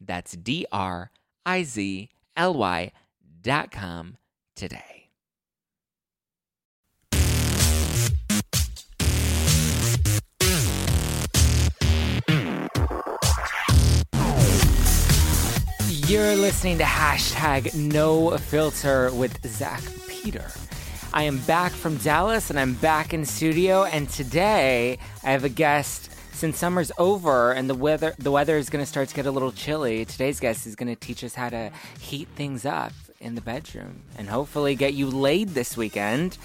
That's D R I Z L Y dot com today. You're listening to hashtag no filter with Zack Peter. I am back from Dallas and I'm back in studio and today I have a guest since summer's over and the weather the weather is going to start to get a little chilly. Today's guest is going to teach us how to heat things up in the bedroom and hopefully get you laid this weekend.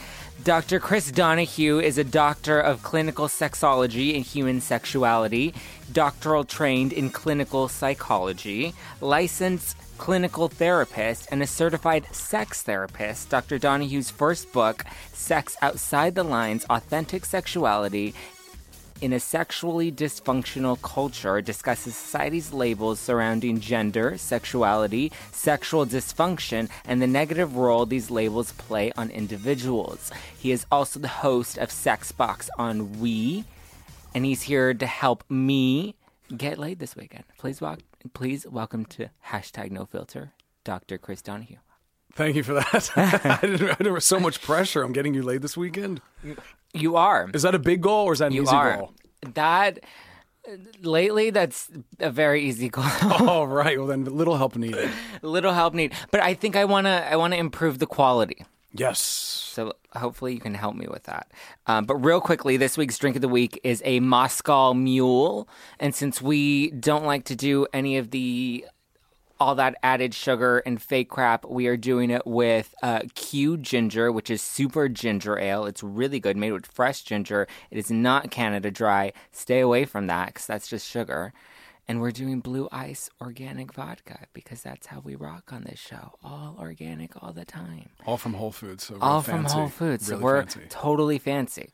Dr. Chris Donaghue is a doctor of clinical sexology and human sexuality, doctoral trained in clinical psychology, licensed clinical therapist, and a certified sex therapist. Dr. Donaghue's first book, Sex Outside the Lines Authentic Sexuality, in a sexually dysfunctional culture discusses society's labels surrounding gender, sexuality, sexual dysfunction, and the negative role these labels play on individuals. He is also the host of Sexbox on We, and he's here to help me get laid this weekend. Please, walk, please welcome to hashtag no filter, Dr. Chris Donaghue. Thank you for that. I didn't, I didn't, so much pressure. I'm getting you laid this weekend. You are. Is that a big goal or is that an You easy are. goal? That lately, that's a very easy goal. Oh, right. Well, then little help needed. Little help needed. but I think I wanna I wanna improve the quality. Yes. So hopefully you can help me with that. Um, but real quickly, this week's drink of the week is a Moscow Mule, and since we don't like to do any of the all that added sugar and fake crap, we are doing it with uh, Q Ginger, which is super ginger ale. It's really good, made with fresh ginger. It is not Canada Dry. Stay away from that because that's just sugar. And we're doing Blue Ice organic vodka because that's how we rock on this show. All organic all the time All from Whole Foods. So all from. Whole Foods. So Really we're fancy. totally fancy.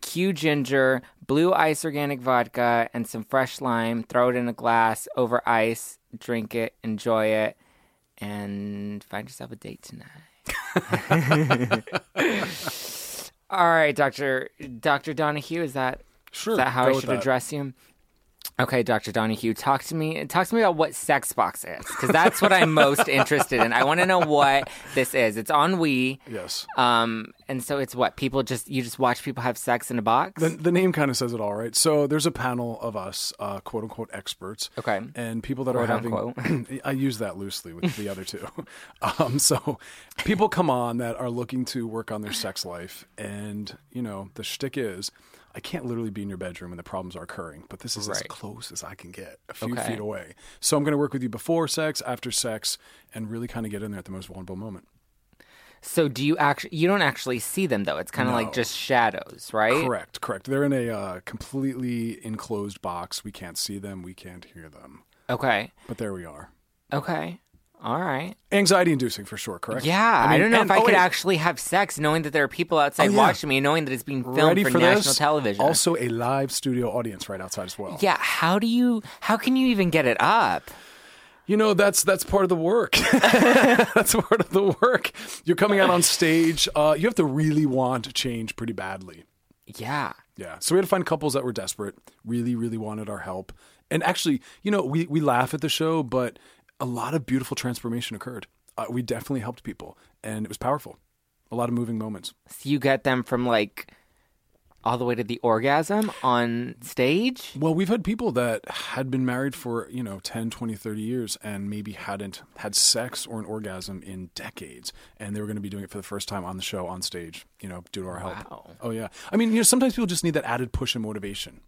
Q ginger, blue ice organic vodka, and some fresh lime. Throw it in a glass over ice. Drink it, enjoy it, and find yourself a date tonight. All right, Doctor Doctor Donaghue. Is that Sure, is that how I should address you? Okay, Dr. Donaghue, talk to me. Talk to me about what Sexbox is, because that's what I'm most interested in. I want to know what this is. It's on WE. Yes. Um, and so it's what people just you just watch people have sex in a box. The, the name kind of says it all, right? So there's a panel of us, uh, quote unquote, experts. Okay. And people that Quote, are having. I use that loosely with the other two. Um, so people come on that are looking to work on their sex life. And, you know, the shtick is. I can't literally be in your bedroom and the problems are occurring, but this is as close as I can get, a few Okay. feet away. So I'm going to work with you before sex, after sex, and really kind of get in there at the most vulnerable moment. so do you actually you don't actually see them though? It's kind of No. like just shadows, right? Correct, correct. They're in a uh, completely enclosed box. We can't see them, we can't hear them, Okay. but there we are. Okay. All right. Anxiety inducing for sure, correct? Yeah, I, mean, don't know and- if I oh, could wait, actually have sex knowing that there are people outside Oh, yeah. watching me, and knowing that it's being filmed ready for, for national television. Also, a live studio audience right outside as well. yeah, how do you how can you even get it up? You know, that's that's part of the work. that's part of the work. You're coming out on stage. Uh, you have to really want change pretty badly. Yeah. Yeah. So we had to find couples that were desperate, really, really wanted our help. And actually, you know, we, we laugh at the show, but a lot of beautiful transformation occurred. Uh, we definitely helped people, and it was powerful. A lot of moving moments. So you get them from like all the way to the orgasm on stage? Well, we've had people that had been married for, you know, 10, 20, 30 years and maybe hadn't had sex or an orgasm in decades. And they were going to be doing it for the first time on the show, on stage, you know, due to our help. Wow. Oh, yeah. I mean, you know, sometimes people just need that added push and motivation.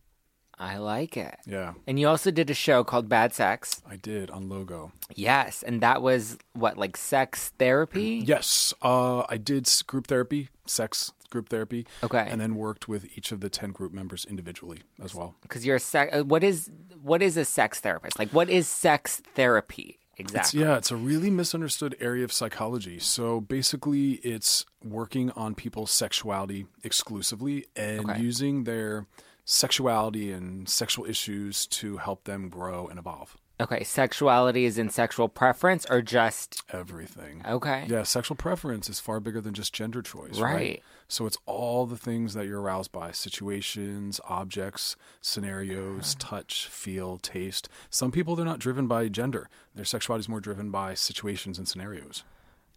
I like it. Yeah, And you also did a show called Bad Sex. I did on Logo. Yes, and that was what like sex therapy? Yes, uh, I did group therapy, sex group therapy. Okay. And then worked with each of the 10 group members individually as well. Because you're a sex. uh, What is what is a sex therapist? Like, what is sex therapy It's, exactly? yeah, it's a really misunderstood area of psychology. So basically, it's working on people's sexuality exclusively and Okay. using their sexuality and sexual issues to help them grow and evolve. Okay, sexuality is in sexual preference or just Everything. okay. Yeah, sexual preference is far bigger than just gender choice, right? Right. So it's all the things that you're aroused by situations, objects, scenarios, touch, feel, taste. Some people, they're not driven by gender. Their sexuality is more driven by situations and scenarios.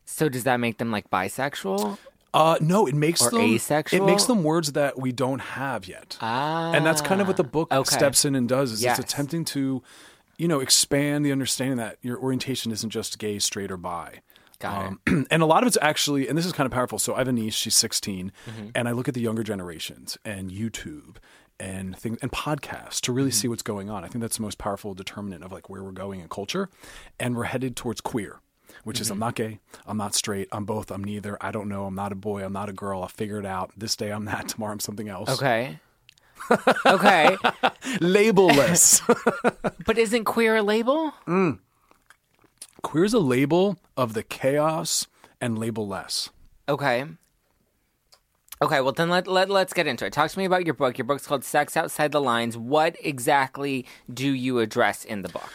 So does that make them like bisexual? Uh, no, it makes Or them asexual? It makes them words that we don't have yet, Ah, and that's kind of what the book okay. steps in and does. Is Yes. it's attempting to, you know, expand the understanding that your orientation isn't just gay, straight, or bi. Got Um, and a lot of it's actually, and this is kind of powerful. So I have a niece; she's 16, Mm-hmm. and I look at the younger generations and YouTube and things and podcasts to really Mm-hmm. see what's going on. I think that's the most powerful determinant of like where we're going in culture, and we're headed towards queer. Which is I'm Mm-hmm. not gay, I'm not straight, I'm both, I'm neither, I don't know, I'm not a boy, I'm not a girl, I'll figure it out. This day I'm that, tomorrow I'm something else. Okay. okay, Labelless. but isn't queer a label? Queer is a label of the chaos and label-less. Okay. Okay, well then let, let let's get into it. Talk to me about your book. Your book's called Sex Outside the Lines. What exactly do you address in the book?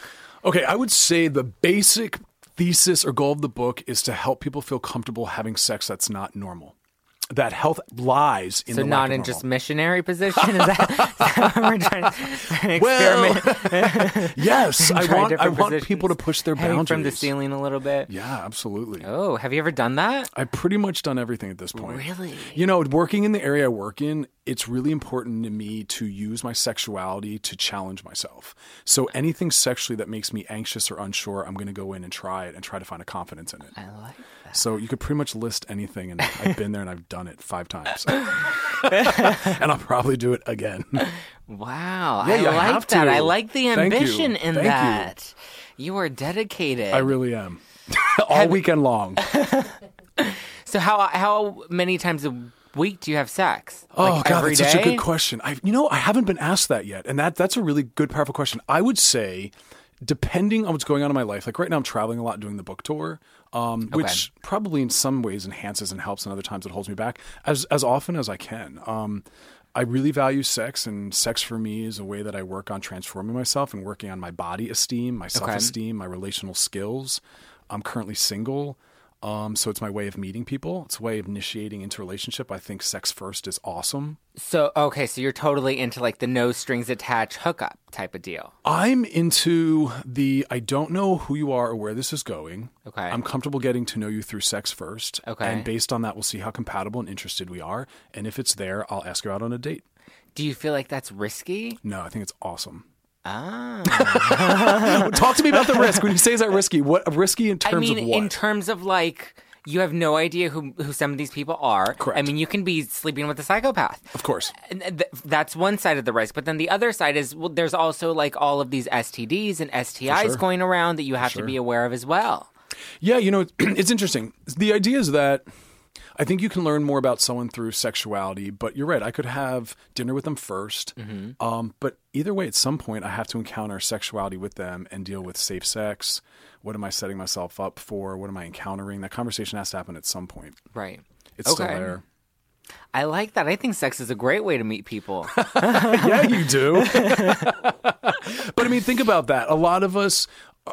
Okay, I would say the basic thesis or goal of the book is to help people feel comfortable having sex that's not normal. That health lies in So the not in just missionary position. Is that, is that what we're trying to Well, experiment? yes, I want I want positions. people to push their boundaries from the ceiling a little bit. Yeah, absolutely. Oh, have you ever done that? I've pretty much done everything at this point. Really? You know, working in the area I work in, it's really important to me to use my sexuality to challenge myself. So anything sexually that makes me anxious or unsure, I'm going to go in and try it and try to find a confidence in it. I like that. So you could pretty much list anything, and I've been there and I've done it five times, and I'll probably do it again. Wow, Yeah, I you like have that. to. I like the you. ambition in Thank that. You. are dedicated. I really am, all weekend long. so how how many times a week do you have sex? Oh Like God, every that's such a good question. I, you know, I haven't been asked that yet, and that that's a really good, powerful question. I would say, depending on what's going on in my life, like right now, I'm traveling a lot, doing the book tour, um, which probably in some ways enhances and helps, and other times it holds me back as as often as I can. Um, I really value sex, and sex for me is a way that I work on transforming myself and working on my body esteem, my self esteem, my relational skills. I'm currently single. Um, so it's my way of meeting people. It's a way of initiating into relationship. I think sex first is awesome. So okay, so you're totally into like the no strings attached hookup type of deal. I'm into the I don't know who you are or where this is going. Okay. I'm comfortable getting to know you through sex first. Okay. And based on that, we'll see how compatible and interested we are. And if it's there, I'll ask you out on a date. Do you feel like that's risky? No, I think it's awesome. Ah. Talk to me about the risk. When you say is that risky, what risky in terms I mean, of what? in terms of like, you have no idea who who some of these people are. Correct. I mean, you can be sleeping with a psychopath. of course. And th- that's one side of the risk, but then the other side is well, there's also like all of these STDs and STIs sure. going around that you have to be aware of as well. Yeah, you know, it's interesting. The idea is that I think you can learn more about someone through sexuality, but you're right. I could have dinner with them 1st Mm-hmm. um, but either way, at some point, I have to encounter sexuality with them and deal with safe sex. What am I setting myself up for? What am I encountering? That conversation has to happen at some point. Right. It's still there. I like that. I think sex is a great way to meet people. yeah, you do. but I mean, think about that. A lot of us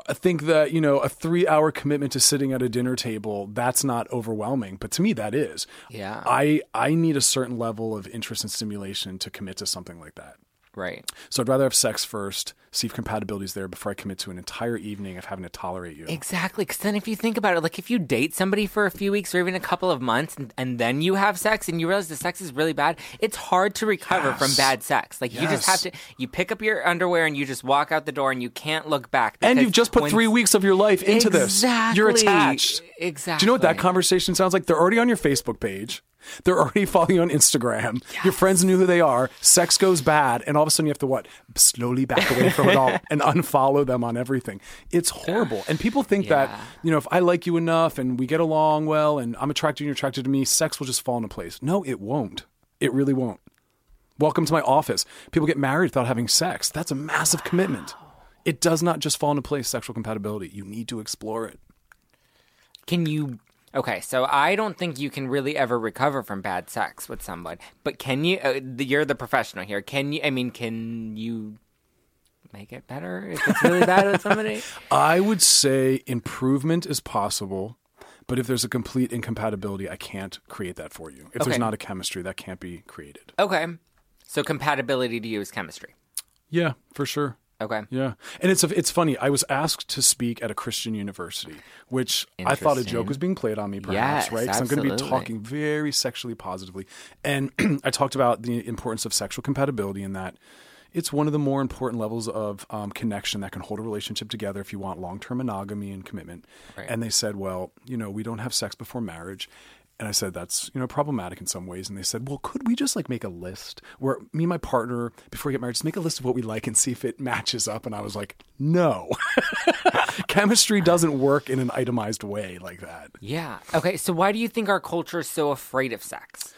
uh, think that, you know, a three hour commitment to sitting at a dinner table, that's not overwhelming. But to me, that is. Yeah. I, I need a certain level of interest and stimulation to commit to something like that. Right. So I'd rather have sex first, see if compatibility's there before I commit to an entire evening of having to tolerate you. Exactly. Because then, if you think about it, like if you date somebody for a few weeks or even a couple of months, and, and then you have sex, and you realize the sex is really bad, it's hard to recover from bad sex. Like you just have Yes. to, you pick up your underwear and you just walk out the door, and you can't look back. and because you've just put when- three weeks of your life into this. You're Exactly. attached. Exactly. Do you know what that conversation sounds like? They're already on your Facebook page. They're already following you on Instagram. Your friends knew who they are. Sex goes bad, and all of a sudden you have to what? Slowly back away from it all and unfollow them on everything. It's horrible. And people think that you know if I like you enough and we get along well and I'm attracted to you, and you're attracted to me, sex will just fall into place. No, it won't. It really won't. Welcome to my office. People get married without having sex. That's a massive commitment. It does not just fall into place, sexual compatibility. You need to explore it. Can you? Okay, so I don't think you can really ever recover from bad sex with someone. But can you? Uh, the- you're the professional here. Can you? I mean, can you make it better if it's really bad with somebody? I would say improvement is possible, but if there's a complete incompatibility, I can't create that for you. If Okay. there's not a chemistry, that can't be created. Okay, so compatibility to you is chemistry. Yeah, for sure. Okay. Yeah, and it's it's funny. I was asked to speak at a Christian university, which I thought a joke was being played on me, perhaps, Yes, right? Because I'm going to be talking very sexually positively, and I talked about the importance of sexual compatibility in that it's one of the more important levels of um, connection that can hold a relationship together if you want long term monogamy and commitment. Right. And they said, well, you know, we don't have sex before marriage. And I said, that's, you know, problematic in some ways. And they said, well, could we just like make a list where me and my partner, before we get married, just make a list of what we like and see if it matches up? And I was like, no. Chemistry doesn't work in an itemized way like that. Yeah. Okay. So why do you think our culture is so afraid of sex?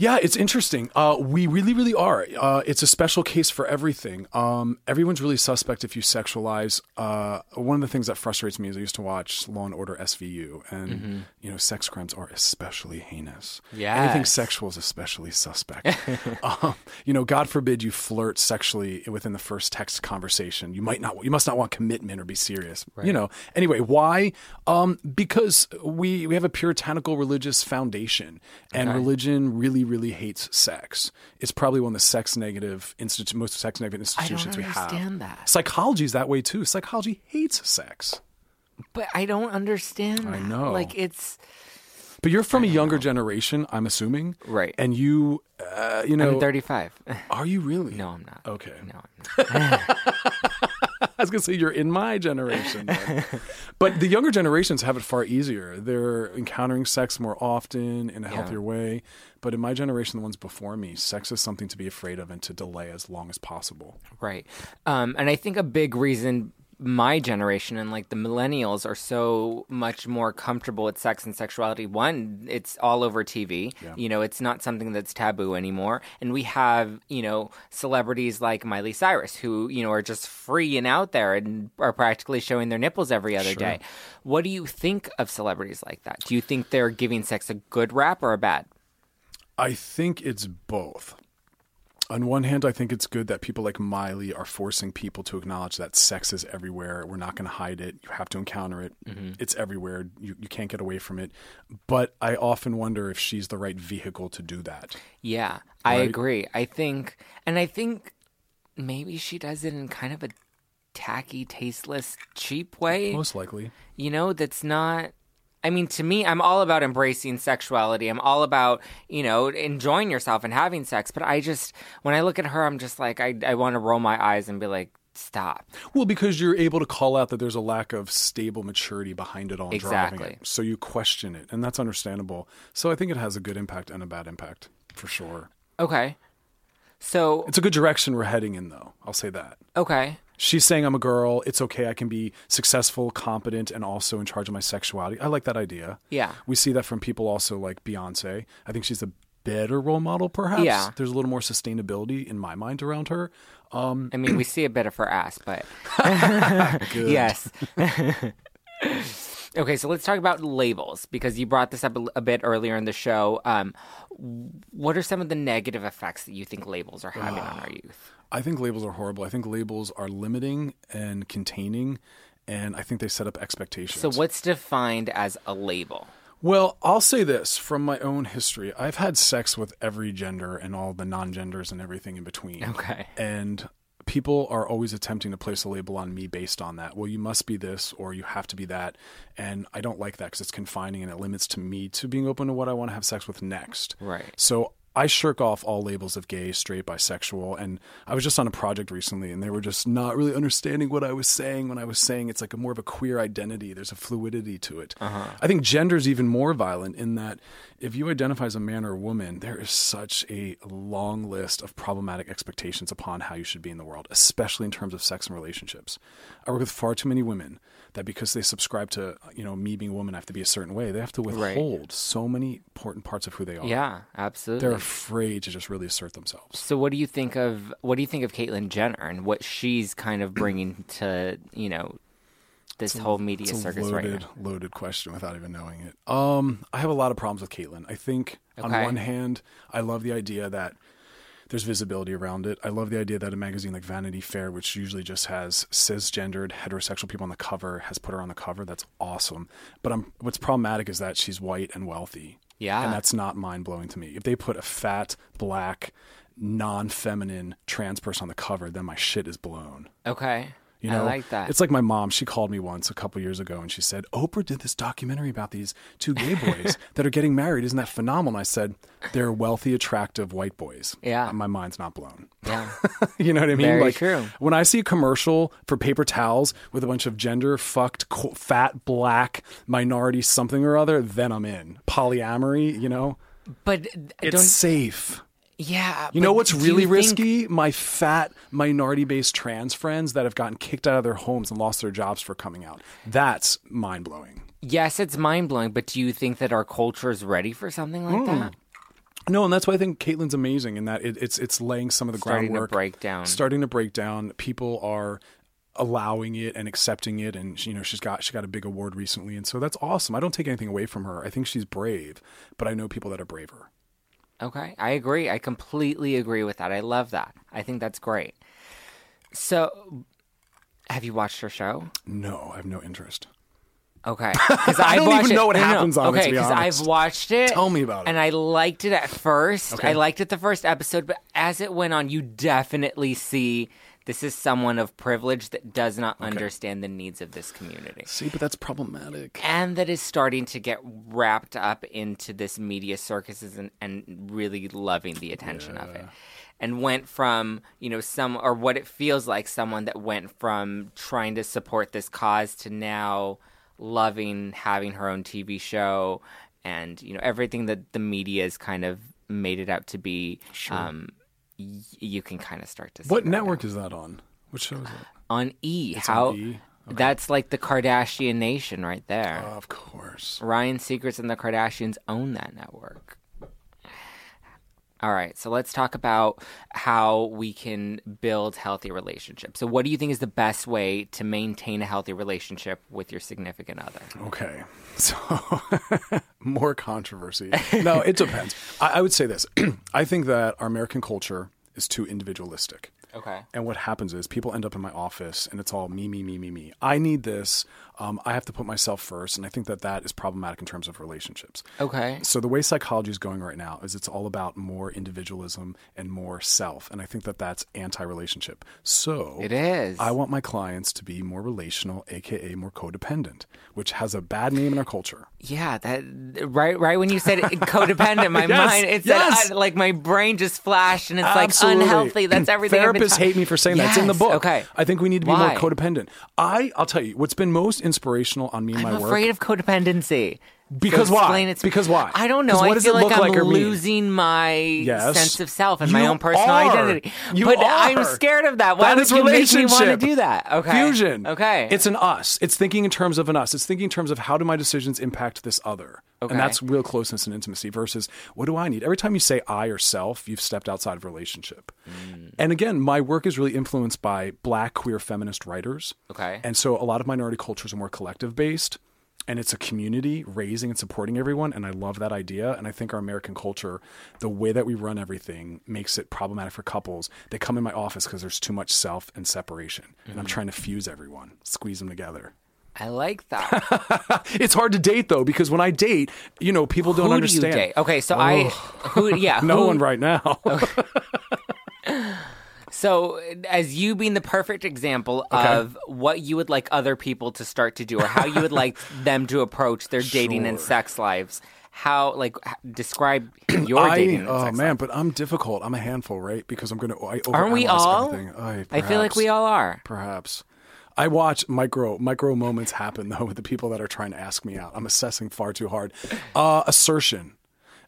Yeah, it's interesting. Uh, we really, really are. Uh, it's a special case for everything. Um, everyone's really suspect if you sexualize. Uh, one of the things that frustrates me is I used to watch Law and Order SVU, and you know, sex crimes are especially heinous. Yeah, anything sexual is especially suspect. um, you know, God forbid you flirt sexually within the first text conversation. You might not. You must not want commitment or be serious. You know. Anyway, why? Um, because we we have a puritanical religious foundation, and Okay. religion really, really hates sex. It's probably one of the sex negative institu- most sex negative I don't institutions we have. understand that. Psychology is that way too. Psychology hates sex. But I don't understand. I that. know. Like it's But you're from a younger generation, I'm assuming, Right. And you, uh, you know, I'm 35. are you really? no, I'm not. Okay. No, I'm not. I was gonna say you're in my generation, then. but the younger generations have it far easier. They're encountering sex more often in a healthier way. But in my generation, the ones before me, sex is something to be afraid of and to delay as long as possible. Right. Um, and I think a big reason my generation and like the millennials are so much more comfortable with sex and sexuality. One, it's all over TV. Yeah. You know, it's not something that's taboo anymore. And we have, you know, celebrities like Miley Cyrus who, you know, are just free and out there and are practically showing their nipples every other day. What do you think of celebrities like that? Do you think they're giving sex a good rap or a bad? I think it's both. On one hand, I think it's good that people like Miley are forcing people to acknowledge that sex is everywhere. We're not going to hide it. You have to encounter it. Mm-hmm. It's everywhere. You, you can't get away from it. But I often wonder if she's the right vehicle to do that. Yeah, I agree. I think, and I think maybe she does it in kind of a tacky, tasteless, cheap way. Most likely. You know, that's not. I mean, to me, I'm all about embracing sexuality. I'm all about, you know, enjoying yourself and having sex. But I just, when I look at her, I'm just like, I, I want to roll my eyes and be like, stop. Well, because you're able to call out that there's a lack of stable maturity behind it all. Exactly. it. So you question it, and that's understandable. So I think it has a good impact and a bad impact for sure. Okay. So, It's a good direction we're heading in, though. I'll say that. okay. She's saying I'm a girl. It's okay. I can be successful, competent, and also in charge of my sexuality. I like that idea. Yeah. We see that from people also like Beyonce. I think she's a better role model, perhaps. Yeah. There's a little more sustainability in my mind around her. Um, I mean, we see a bit of her ass, but yes. okay, so let's talk about labels because you brought this up a, a bit earlier in the show. Um, what are some of the negative effects that you think labels are having on our youth? I think labels are horrible. I think labels are limiting and containing, and I think they set up expectations. So, what's defined as a label? Well, I'll say this from my own history. I've had sex with every gender and all the non genders and everything in between. Okay. And people are always attempting to place a label on me based on that. Well, you must be this or you have to be that. And I don't like that because it's confining and it limits to me to being open to what I want to have sex with next. Right. So I shirk off all labels of gay, straight, bisexual. And I was just on a project recently and they were just not really understanding what I was saying when I was saying it's like a more of a queer identity. There's a fluidity to it. Uh-huh. I think gender is even more violent in that if you identify as a man or a woman, there is such a long list of problematic expectations upon how you should be in the world, especially in terms of sex and relationships. I work with far too many women that because they subscribe to, you know, me being a woman, I have to be a certain way. They have to Right. withhold so many important parts of who they are. Yeah, absolutely. They're afraid to just really assert themselves. So what do you think of what do you think of Caitlyn Jenner and what she's kind of bringing to you know this whole media It's a circus loaded, right now? loaded question without even knowing it. Um, I have a lot of problems with Caitlyn. I think on one hand, I love the idea that there's visibility around it. I love the idea that a magazine like Vanity Fair, which usually just has cisgendered heterosexual people on the cover, has put her on the cover. That's awesome. But I'm, what's problematic is that she's white and wealthy. Yeah. And that's not mind blowing to me. If they put a fat, black, non feminine trans person on the cover, then my shit is blown. Okay, You know, I like that. It's like my mom. She called me once a couple years ago, and she said, "Oprah did this documentary about these two gay boys that are getting married. Isn't that phenomenal?" And I said, "They're wealthy, attractive white boys." Yeah. my mind's not blown. yeah, you know what I mean? Very like true. when I see a commercial for paper towels with a bunch of gender fucked, fat, black minority something or other, then I'm in. Polyamory, you know, but it's safe. Yeah. You know what's really you think- risky? My fat minority based trans friends that have gotten kicked out of their homes and lost their jobs for coming out. That's mind blowing. Yes, it's mind blowing, but do you think that our culture is ready for something like Hmm. that? No, and that's why I think Caitlyn's amazing in that it, it's it's laying some of the Starting to groundwork, break down. starting to break down. People are allowing it and accepting it, and you know she's got she got a big award recently, and so that's awesome. I don't take anything away from her. I think she's brave, but I know people that are braver. Okay, I agree. I completely agree with that. I love that. I think that's great. So, have you watched her show? No, I have no interest. Okay, because I don't even know what happens on it, Okay, because. I've watched it. Tell me about it. And I liked it at first. Okay. I liked it the first episode, but as it went on, you definitely see this is someone of privilege that does not understand the needs of this community. See, but that's problematic. and that is starting to get wrapped up into this media circuses and, and really loving the attention of it and went from you know some or what it feels like someone that went from trying to support this cause to now loving having her own tv show and you know everything that the media has kind of made it out to be um y- you can kind of start to see What network is that on? What show is it? on e on how E? that's like the kardashian nation right there Of course. Ryan Seacrest and the Kardashians own that network. All right, so let's talk about how we can build healthy relationships. So, what do you think is the best way to maintain a healthy relationship with your significant other? Okay. So more controversy. No, it depends. I, I would say this. I think that our American culture is too individualistic. Okay. And what happens is people end up in my office and it's all me, me, me, me, me. I need this. Um, I have to put myself first. And I think that that is problematic in terms of relationships. Okay. So the way psychology is going right now is it's all about more individualism and more self, and I think that that's anti-relationship. So It is. I want my clients to be more relational, aka more codependent, which has a bad name in our culture. Yeah, that right. Right when you said codependent, my Yes, mind it's yes. uh, like my brain just flashed, and it's Absolutely. like unhealthy. That's everything. Therapists hate me for saying that. It's in the book. Okay. I think we need to be Why? more codependent. I, I'll tell you, what's been most inspirational on me and I'm my work. I'm afraid of codependency. Because So why? it. Because why? I don't know. what I does feel it like look I'm like mean? losing my Yes. sense of self and my own personal are. identity. You but are. I'm scared of that. Why That would you make me want to do that? Okay. Fusion. Okay. It's an us. It's thinking in terms of an us. It's thinking in terms of how do my decisions impact this other. Okay. And that's real closeness and intimacy versus what do I need? Every time you say I or self, you've stepped outside of relationship. Mm. And again, my work is really influenced by black queer feminist writers. Okay. And so a lot of minority cultures are more collective based and it's a community raising and supporting everyone and I love that idea and I think our American culture the way that we run everything makes it problematic for couples. They come in my office because there's too much self and separation and Mm-hmm. I'm trying to fuse everyone, squeeze them together. I like that. It's hard to date though because when I date, you know, people don't who understand. do? Okay, so I who yeah, No who- one right now. So, as you being the perfect example of what you would like other people to start to do, or how you would like them to approach their dating and sex lives, how like describe your I, dating? And oh man, life. but I'm difficult. I'm a handful, right? Because I'm gonna. I aren't we all? I, I feel like we all are. Perhaps. I watch micro micro moments happen though with the people that are trying to ask me out. I'm assessing far too hard. Uh, assertion.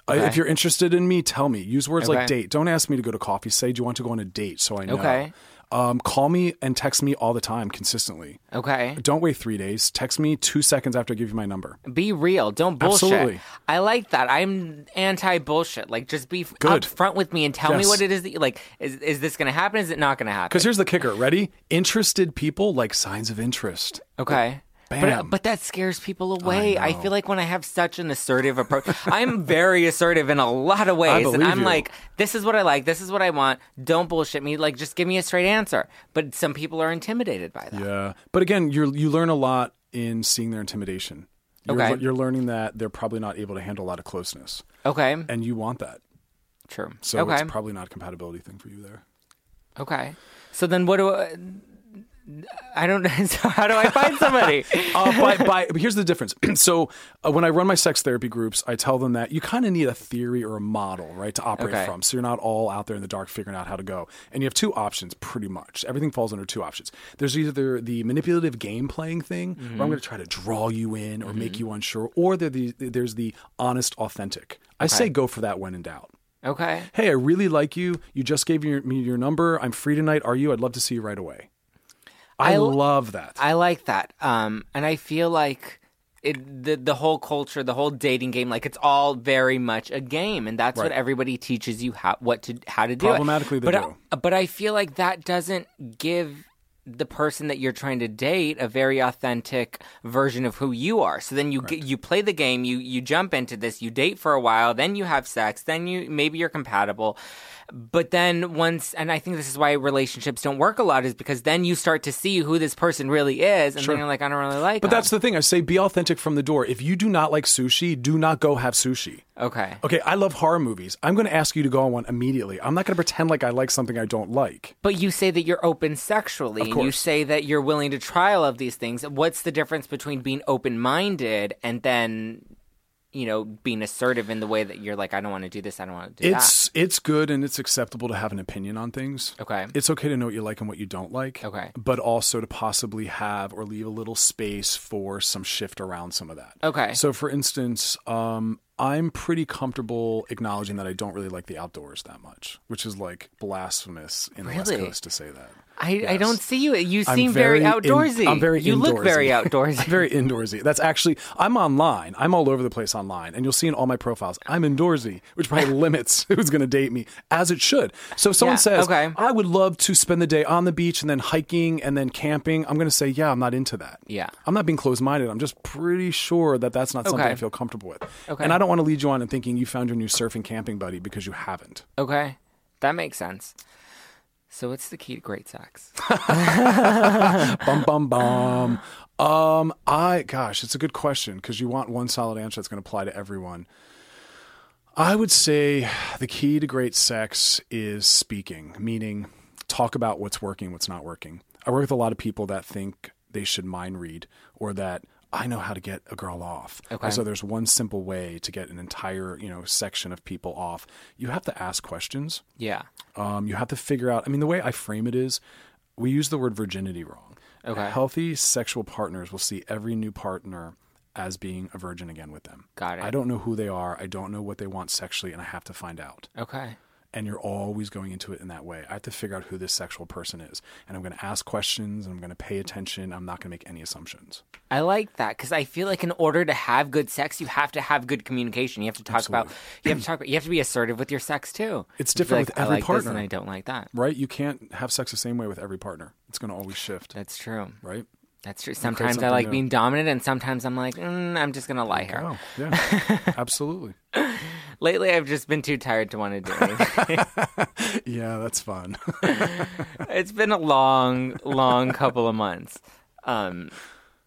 Uh, if you're interested in me, tell me. Use words Okay. like date. Don't ask me to go to coffee. Say, do you want to go on a date? So I know. Okay. Um, call me and text me all the time consistently. Okay, Don't wait three days. Text me two seconds after I give you my number. be real. Don't bullshit. Absolutely. I like that. I'm anti bullshit. Like, just be Good. upfront with me and tell me what it is that you like. Is is this going to happen? Is it not going to happen? Because here's the kicker. Ready? Interested people like signs of interest. Okay. But, but that scares people away. I, know. feel like when I have such an assertive approach, I'm very assertive in a lot of ways. and I'm you. like, this is what I like. This is what I want. Don't bullshit me. Like, just give me a straight answer. But some people are intimidated by that. Yeah, but again, you you learn a lot in seeing their intimidation. You're, Okay. you're learning that they're probably not able to handle a lot of closeness, Okay. and you want that. True. So okay. it's probably not a compatibility thing for you there. okay. So then what do I. I don't So how do I find somebody? Uh, by, by, but here's the difference. so uh, when I run my sex therapy groups, I tell them that you kind of need a theory or a model, right, to operate Okay. from. So you're not all out there in the dark figuring out how to go. And you have two options, pretty much. Everything falls under two options. There's either the manipulative game playing thing, where I'm going to try to draw you in or make you unsure, or the, there's the honest, authentic. I say go for that when in doubt. okay. Hey, I really like you. You just gave your, me your number. I'm free tonight. Are you? I'd love to see you right away. I, I love that. I like that. Um, and I feel like it, the the whole culture, the whole dating game, like it's all very much a game, and that's what everybody teaches you how what to how to do. it. Problematically, they but do. I, but I feel like that doesn't give the person that you're trying to date a very authentic version of who you are. So then you get, you play the game, you you jump into this, you date for a while, then you have sex, then you maybe you're compatible. But then once, and I think this is why relationships don't work a lot, is because then you start to see who this person really is, and then you're like, I don't really like. But them. that's the thing. I say be authentic from the door. If you do not like sushi, do not go have sushi. okay. Okay, I love horror movies. I'm going to ask you to go on one immediately. I'm not going to pretend like I like something I don't like. But you say that you're open sexually, and you say that you're willing to try all of these things. What's the difference between being open minded and then, you know, being assertive in the way that you're like, I don't want to do this, I don't want to do that. It's it's good and it's acceptable to have an opinion on things. Okay. It's okay to know what you like and what you don't like. Okay. But also to possibly have or leave a little space for some shift around some of that. Okay. So for instance, um, I'm pretty comfortable acknowledging that I don't really like the outdoors that much, which is like blasphemous in the West Coast to say that. I, I don't see you. You seem very, in- outdoorsy. I'm very You look very outdoorsy. I'm very indoorsy. That's actually I'm online. I'm all over the place online, and you'll see in all my profiles I'm indoorsy, which probably limits who's going to date me, as it should. So if someone Yeah, says, okay. "I would love to spend the day on the beach and then hiking and then camping," I'm going to say, "Yeah, I'm not into that." Yeah. I'm not being closed-minded. I'm just pretty sure that that's not something I feel comfortable with. Okay. And I don't want to lead you on in thinking you found your new surfing camping buddy because you haven't. okay. That makes sense. So what's the key to great sex? bum bum bum. Um, I gosh, it's a good question because you want one solid answer that's going to apply to everyone. I would say the key to great sex is speaking, meaning talk about what's working, what's not working. I work with a lot of people that think they should mind read or that I know how to get a girl off. Okay. So there's one simple way to get an entire, you know, section of people off. You have to ask questions. yeah. Um, you have to figure out. I mean, the way I frame it is, we use the word virginity wrong. Okay. Healthy sexual partners will see every new partner as being a virgin again with them. Got it. I don't know who they are. I don't know what they want sexually, and I have to find out. Okay. And you're always going into it in that way. I have to figure out who this sexual person is, and I'm going to ask questions. And I'm going to pay attention. I'm not going to make any assumptions. I like that because I feel like in order to have good sex, you have to have good communication. You have to talk about. You have to talk. About, you have to be assertive with your sex too. It's You have to be different like, with every like partner. and I don't like that. Right? You can't have sex the same way with every partner. It's going to always shift. That's true. Right? That's true. Sometimes I like new. being dominant, and sometimes I'm like, mm, I'm just gonna lie here. Oh, yeah. Absolutely. Lately, I've just been too tired to want to do anything. Yeah, that's fun. it's been a long, long couple of months. Um,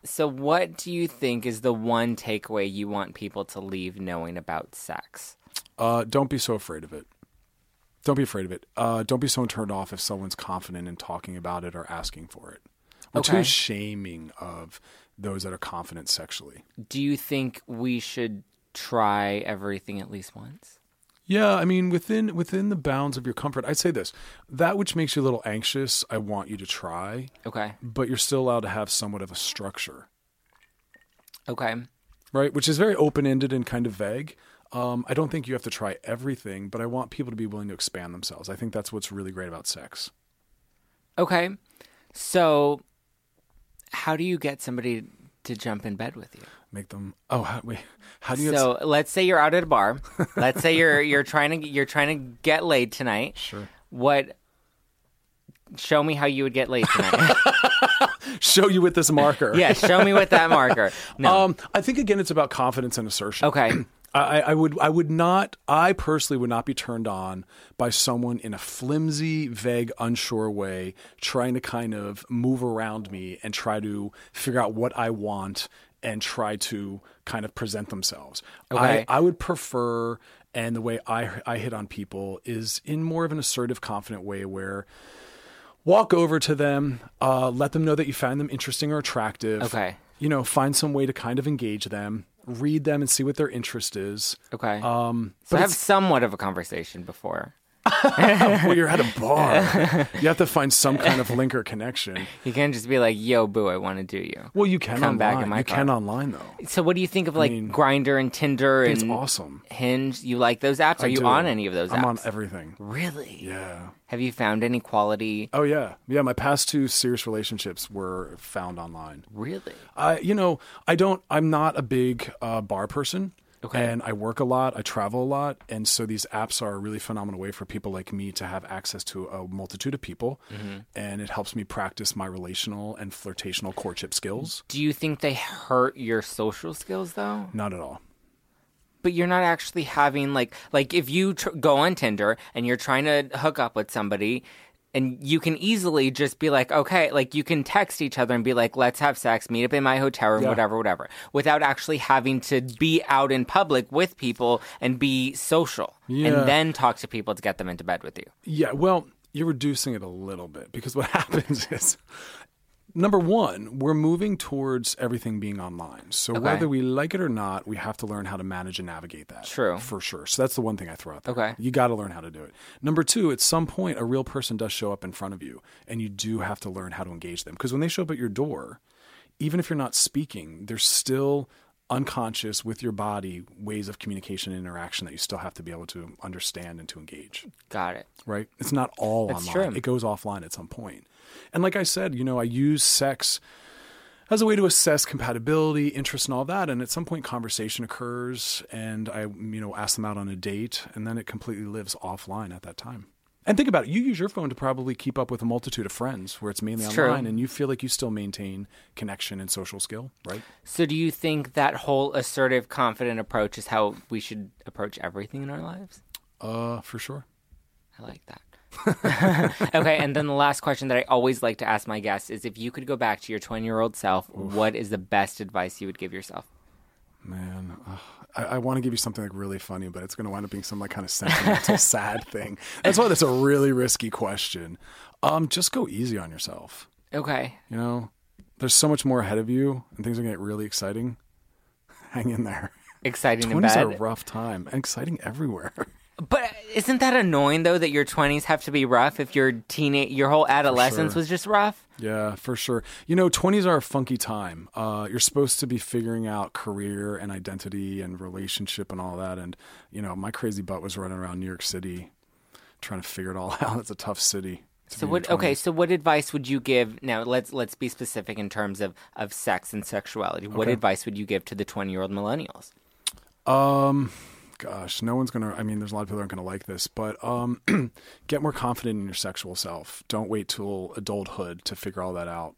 So, what do you think is the one takeaway you want people to leave knowing about sex? Uh, don't be so afraid of it. Don't be afraid of it. Uh, don't be so turned off if someone's confident in talking about it or asking for it. We're Okay. too shaming of those that are confident sexually. Do you think we should try everything at least once? Yeah, I mean within within the bounds of your comfort, I'd say this: that which makes you a little anxious, I want you to try, Okay. but you're still allowed to have somewhat of a structure, Okay. right? Which is very open ended and kind of vague. Um, I don't think you have to try everything, but I want people to be willing to expand themselves. I think that's what's really great about sex. Okay. So, how do you get somebody to jump in bed with you? Make them. Oh, how, wait. How do you? So let's say you're out at a bar. let's say you're you're trying to you're trying to get laid tonight. sure. What? Show me how you would get laid tonight. Show you with this marker. yeah, show me with that marker. No. Um, I think again, it's about confidence and assertion. okay. I, I would I would not I personally would not be turned on by someone in a flimsy, vague, unsure way trying to kind of move around me and try to figure out what I want and try to kind of present themselves. Okay. I, I would prefer and the way I I hit on people is in more of an assertive, confident way where walk over to them, uh, let them know that you find them interesting or attractive. Okay. You know, find some way to kind of engage them, read them and see what their interest is. Okay. Um, so but have somewhat of a conversation before. Well, you're at a bar. you have to find some kind of link or connection. You can't just be like, "Yo, boo, I want to do you." Well, you can Come online. back in my you car. can online though. So, what do you think of like mean, Grindr and Tinder It's and awesome. Hinge? You like those apps? Are I you do. on any of those apps? I'm apps? on everything. Really? Yeah. Have you found any quality? Oh yeah, yeah. My past two serious relationships were found online. Really? I, you know, I don't. I'm not a big uh, bar person. Okay. And I work a lot. I travel a lot, and so these apps are a really phenomenal way for people like me to have access to a multitude of people, Mm-hmm. and it helps me practice my relational and flirtational courtship skills. Do you think they hurt your social skills though? Not at all. But you're not actually having like like if you tr- go on Tinder and you're trying to hook up with somebody and you can easily just be like okay like you can text each other and be like let's have sex meet up in my hotel room Yeah. whatever whatever without actually having to be out in public with people and be social Yeah. and then talk to people to get them into bed with you. Yeah, well, you're reducing it a little bit because what happens is number one, we're moving towards everything being online. So Okay. whether we like it or not, we have to learn how to manage and navigate that. True. For sure. So that's the one thing I throw out there. Okay. You got to learn how to do it. Number two, at some point, a real person does show up in front of you, and you do have to learn how to engage them. Because when they show up at your door, even if you're not speaking, they're still unconscious with your body ways of communication and interaction that you still have to be able to understand and to engage Got it. right? It's not all That's online. true. It goes offline at some point. And like I said, you know, I use sex as a way to assess compatibility, interest, and all that. And at some point, conversation occurs, and I, you know, ask them out on a date, and then it completely lives offline at that time. And think about it. You use your phone to probably keep up with a multitude of friends where it's mainly It's true. online, and you feel like you still maintain connection and social skill, right? So do you think that whole assertive confident approach is how we should approach everything in our lives? Uh, for sure. I like that. okay, and then the last question that I always like to ask my guests is if you could go back to your 20 year old self, what is the best advice you would give yourself? Man, I, I want to give you something like really funny, but it's going to wind up being some like kind of sentimental, sad thing. That's why that's a really risky question. Um, just go easy on yourself. Okay. You know, there's so much more ahead of you, and things are going to get really exciting. Hang in there. Exciting in Twenties are a rough time, and exciting everywhere. But isn't that annoying though that your 20s have to be rough if your teenage your whole adolescence sure. was just rough? yeah, for sure. You know, twenties are a funky time. Uh, you're supposed to be figuring out career and identity and relationship and all that. And you know, my crazy butt was running around New York City, trying to figure it all out. It's a tough city. to So what okay, so what advice would you give now let's let's be specific in terms of of sex and sexuality. What Okay. advice would you give to the 20-year-old millennials? Um, gosh, no one's gonna. I mean, there's a lot of people aren't gonna like this, but um, get more confident in your sexual self. Don't wait till adulthood to figure all that out.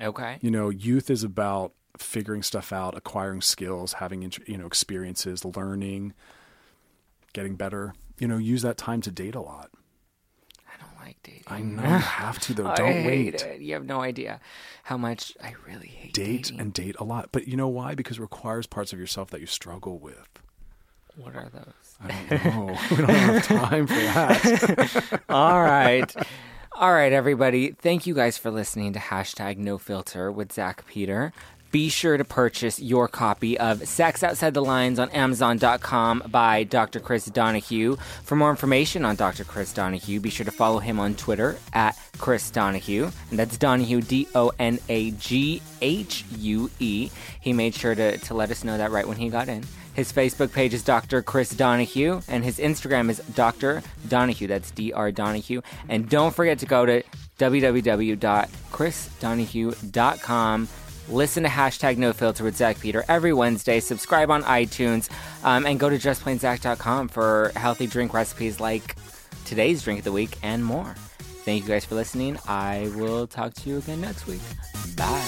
Okay. You know, youth is about figuring stuff out, acquiring skills, having you know experiences, learning, getting better. You know, use that time to date a lot. I don't like dating. I know you have to though. Don't wait. it. You have no idea how much I really hate Date dating. and date a lot, but you know why? Because it requires parts of yourself that you struggle with. What are those? I don't know. we don't have time for that. All right. All right, everybody. Thank you guys for listening to hashtag no filter with Zack Peter. Be sure to purchase your copy of Sex Outside the Lines on Amazon.com by Dr. Chris Donaghue. For more information on Dr. Chris Donaghue, be sure to follow him on Twitter at Chris Donaghue. And that's Donaghue, D O N A G H U E. He made sure to, to let us know that right when he got in. His Facebook page is Dr. Chris Donaghue, and his Instagram is Dr. Donaghue. That's Dr. Donaghue. And don't forget to go to www.chrisdonaghue.com. Listen to hashtag no filter with Zack Peter every Wednesday. Subscribe on iTunes um, and go to justplainzack.com for healthy drink recipes like today's drink of the week and more. Thank you guys for listening. I will talk to you again next week. Bye.